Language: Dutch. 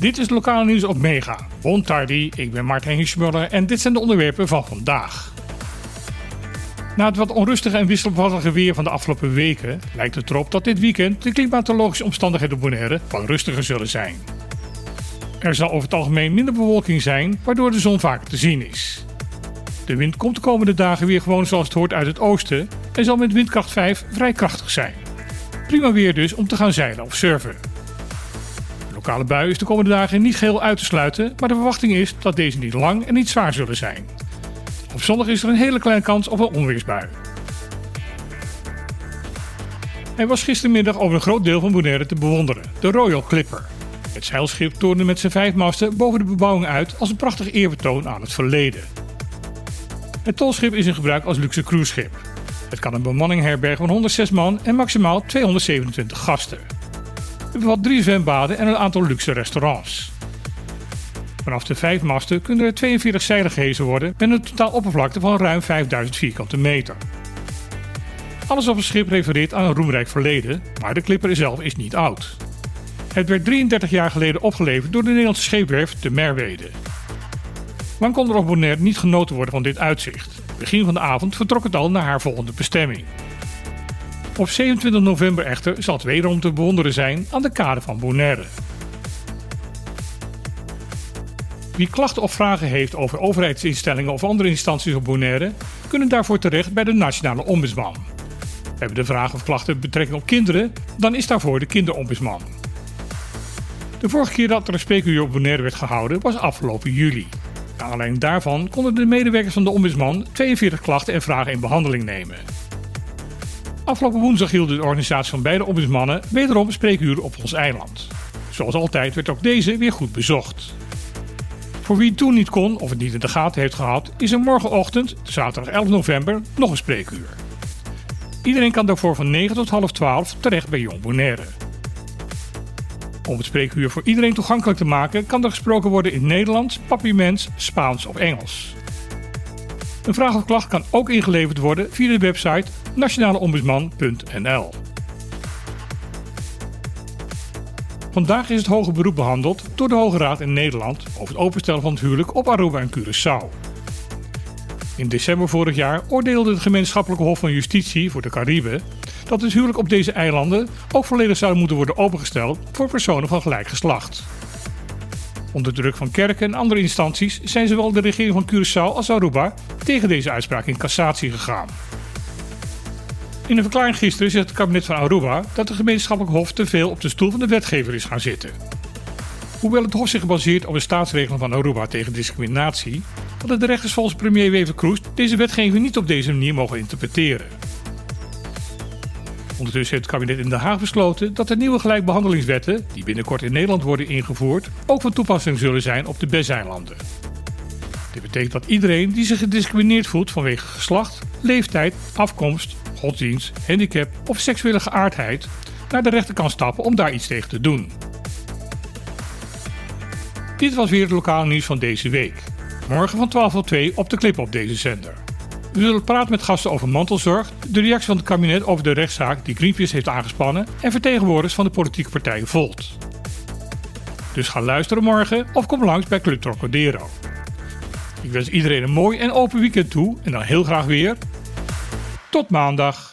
Dit is lokale nieuws op Mega. Bon tardi, ik ben Maarten Hinsmuller en dit zijn de onderwerpen van vandaag. Na het wat onrustige en wisselvallige weer van de afgelopen weken lijkt het erop dat dit weekend de klimatologische omstandigheden op Bonaire wat rustiger zullen zijn. Er zal over het algemeen minder bewolking zijn, waardoor de zon vaker te zien is. De wind komt de komende dagen weer gewoon zoals het hoort uit het oosten en zal met windkracht 5 vrij krachtig zijn. Prima weer dus om te gaan zeilen of surfen. De lokale bui is de komende dagen niet geheel uit te sluiten, maar de verwachting is dat deze niet lang en niet zwaar zullen zijn. Op zondag is er een hele kleine kans op een onweersbui. Hij was gistermiddag over een groot deel van Bonaire te bewonderen, de Royal Clipper. Het zeilschip toonde met zijn vijf masten boven de bebouwing uit als een prachtig eerbetoon aan het verleden. Het tolschip is in gebruik als luxe cruiseschip. Het kan een bemanning herbergen van 106 man en maximaal 227 gasten. Het bevat drie zwembaden en een aantal luxe restaurants. Vanaf de vijf masten kunnen er 42 zeilen gehezen worden met een totaal oppervlakte van ruim 5000 vierkante meter. Alles op het schip refereert aan een roemrijk verleden, maar de Clipper zelf is niet oud. Het werd 33 jaar geleden opgeleverd door de Nederlandse scheepwerf de Merwede. Lang kon er op Bonaire niet genoten worden van dit uitzicht. Begin van de avond vertrok het al naar haar volgende bestemming. Op 27 november echter zal het wederom te bewonderen zijn aan de kade van Bonaire. Wie klachten of vragen heeft over overheidsinstellingen of andere instanties op Bonaire, kunnen daarvoor terecht bij de Nationale Ombudsman. Hebben de vragen of klachten betrekking op kinderen, dan is daarvoor de kinderombudsman. De vorige keer dat er een spreekuur op Bonaire werd gehouden was afgelopen juli. Aanleiding daarvan konden de medewerkers van de ombudsman 42 klachten en vragen in behandeling nemen. Afgelopen woensdag hield de organisatie van beide ombudsmannen wederom een spreekuur op ons eiland. Zoals altijd werd ook deze weer goed bezocht. Voor wie het toen niet kon of het niet in de gaten heeft gehad, is er morgenochtend, zaterdag 11 november, nog een spreekuur. Iedereen kan daarvoor van 9 tot half 12 terecht bij Jong Bonaire. Om het spreekuur voor iedereen toegankelijk te maken, kan er gesproken worden in Nederlands, Papiaments, Spaans of Engels. Een vraag of klacht kan ook ingeleverd worden via de website nationaleombudsman.nl. Vandaag is het hoge beroep behandeld door de Hoge Raad in Nederland over het openstellen van het huwelijk op Aruba en Curaçao. In december vorig jaar oordeelde het gemeenschappelijke Hof van Justitie voor de Cariben dat het huwelijk op deze eilanden ook volledig zou moeten worden opengesteld voor personen van gelijk geslacht. Onder druk van kerken en andere instanties zijn zowel de regering van Curaçao als Aruba tegen deze uitspraak in cassatie gegaan. In een verklaring gisteren zegt het kabinet van Aruba dat de gemeenschappelijk hof te veel op de stoel van de wetgever is gaan zitten. Hoewel het hof zich baseert op de staatsregeling van Aruba tegen discriminatie, hadden de rechters volgens premier Wever Kroes deze wetgeving niet op deze manier mogen interpreteren. Ondertussen heeft het kabinet in Den Haag besloten dat de nieuwe gelijkbehandelingswetten, die binnenkort in Nederland worden ingevoerd, ook van toepassing zullen zijn op de BES-eilanden. Dit betekent dat iedereen die zich gediscrimineerd voelt vanwege geslacht, leeftijd, afkomst, godsdienst, handicap of seksuele geaardheid naar de rechter kan stappen om daar iets tegen te doen. Dit was weer het lokale nieuws van deze week. Morgen van 12 tot 2 op de clip op deze zender. We zullen praten met gasten over mantelzorg, de reactie van het kabinet over de rechtszaak die Greenpeace heeft aangespannen en vertegenwoordigers van de politieke partij Volt. Dus ga luisteren morgen of kom langs bij Club Trocadero. Ik wens iedereen een mooi en open weekend toe en dan heel graag weer. Tot maandag.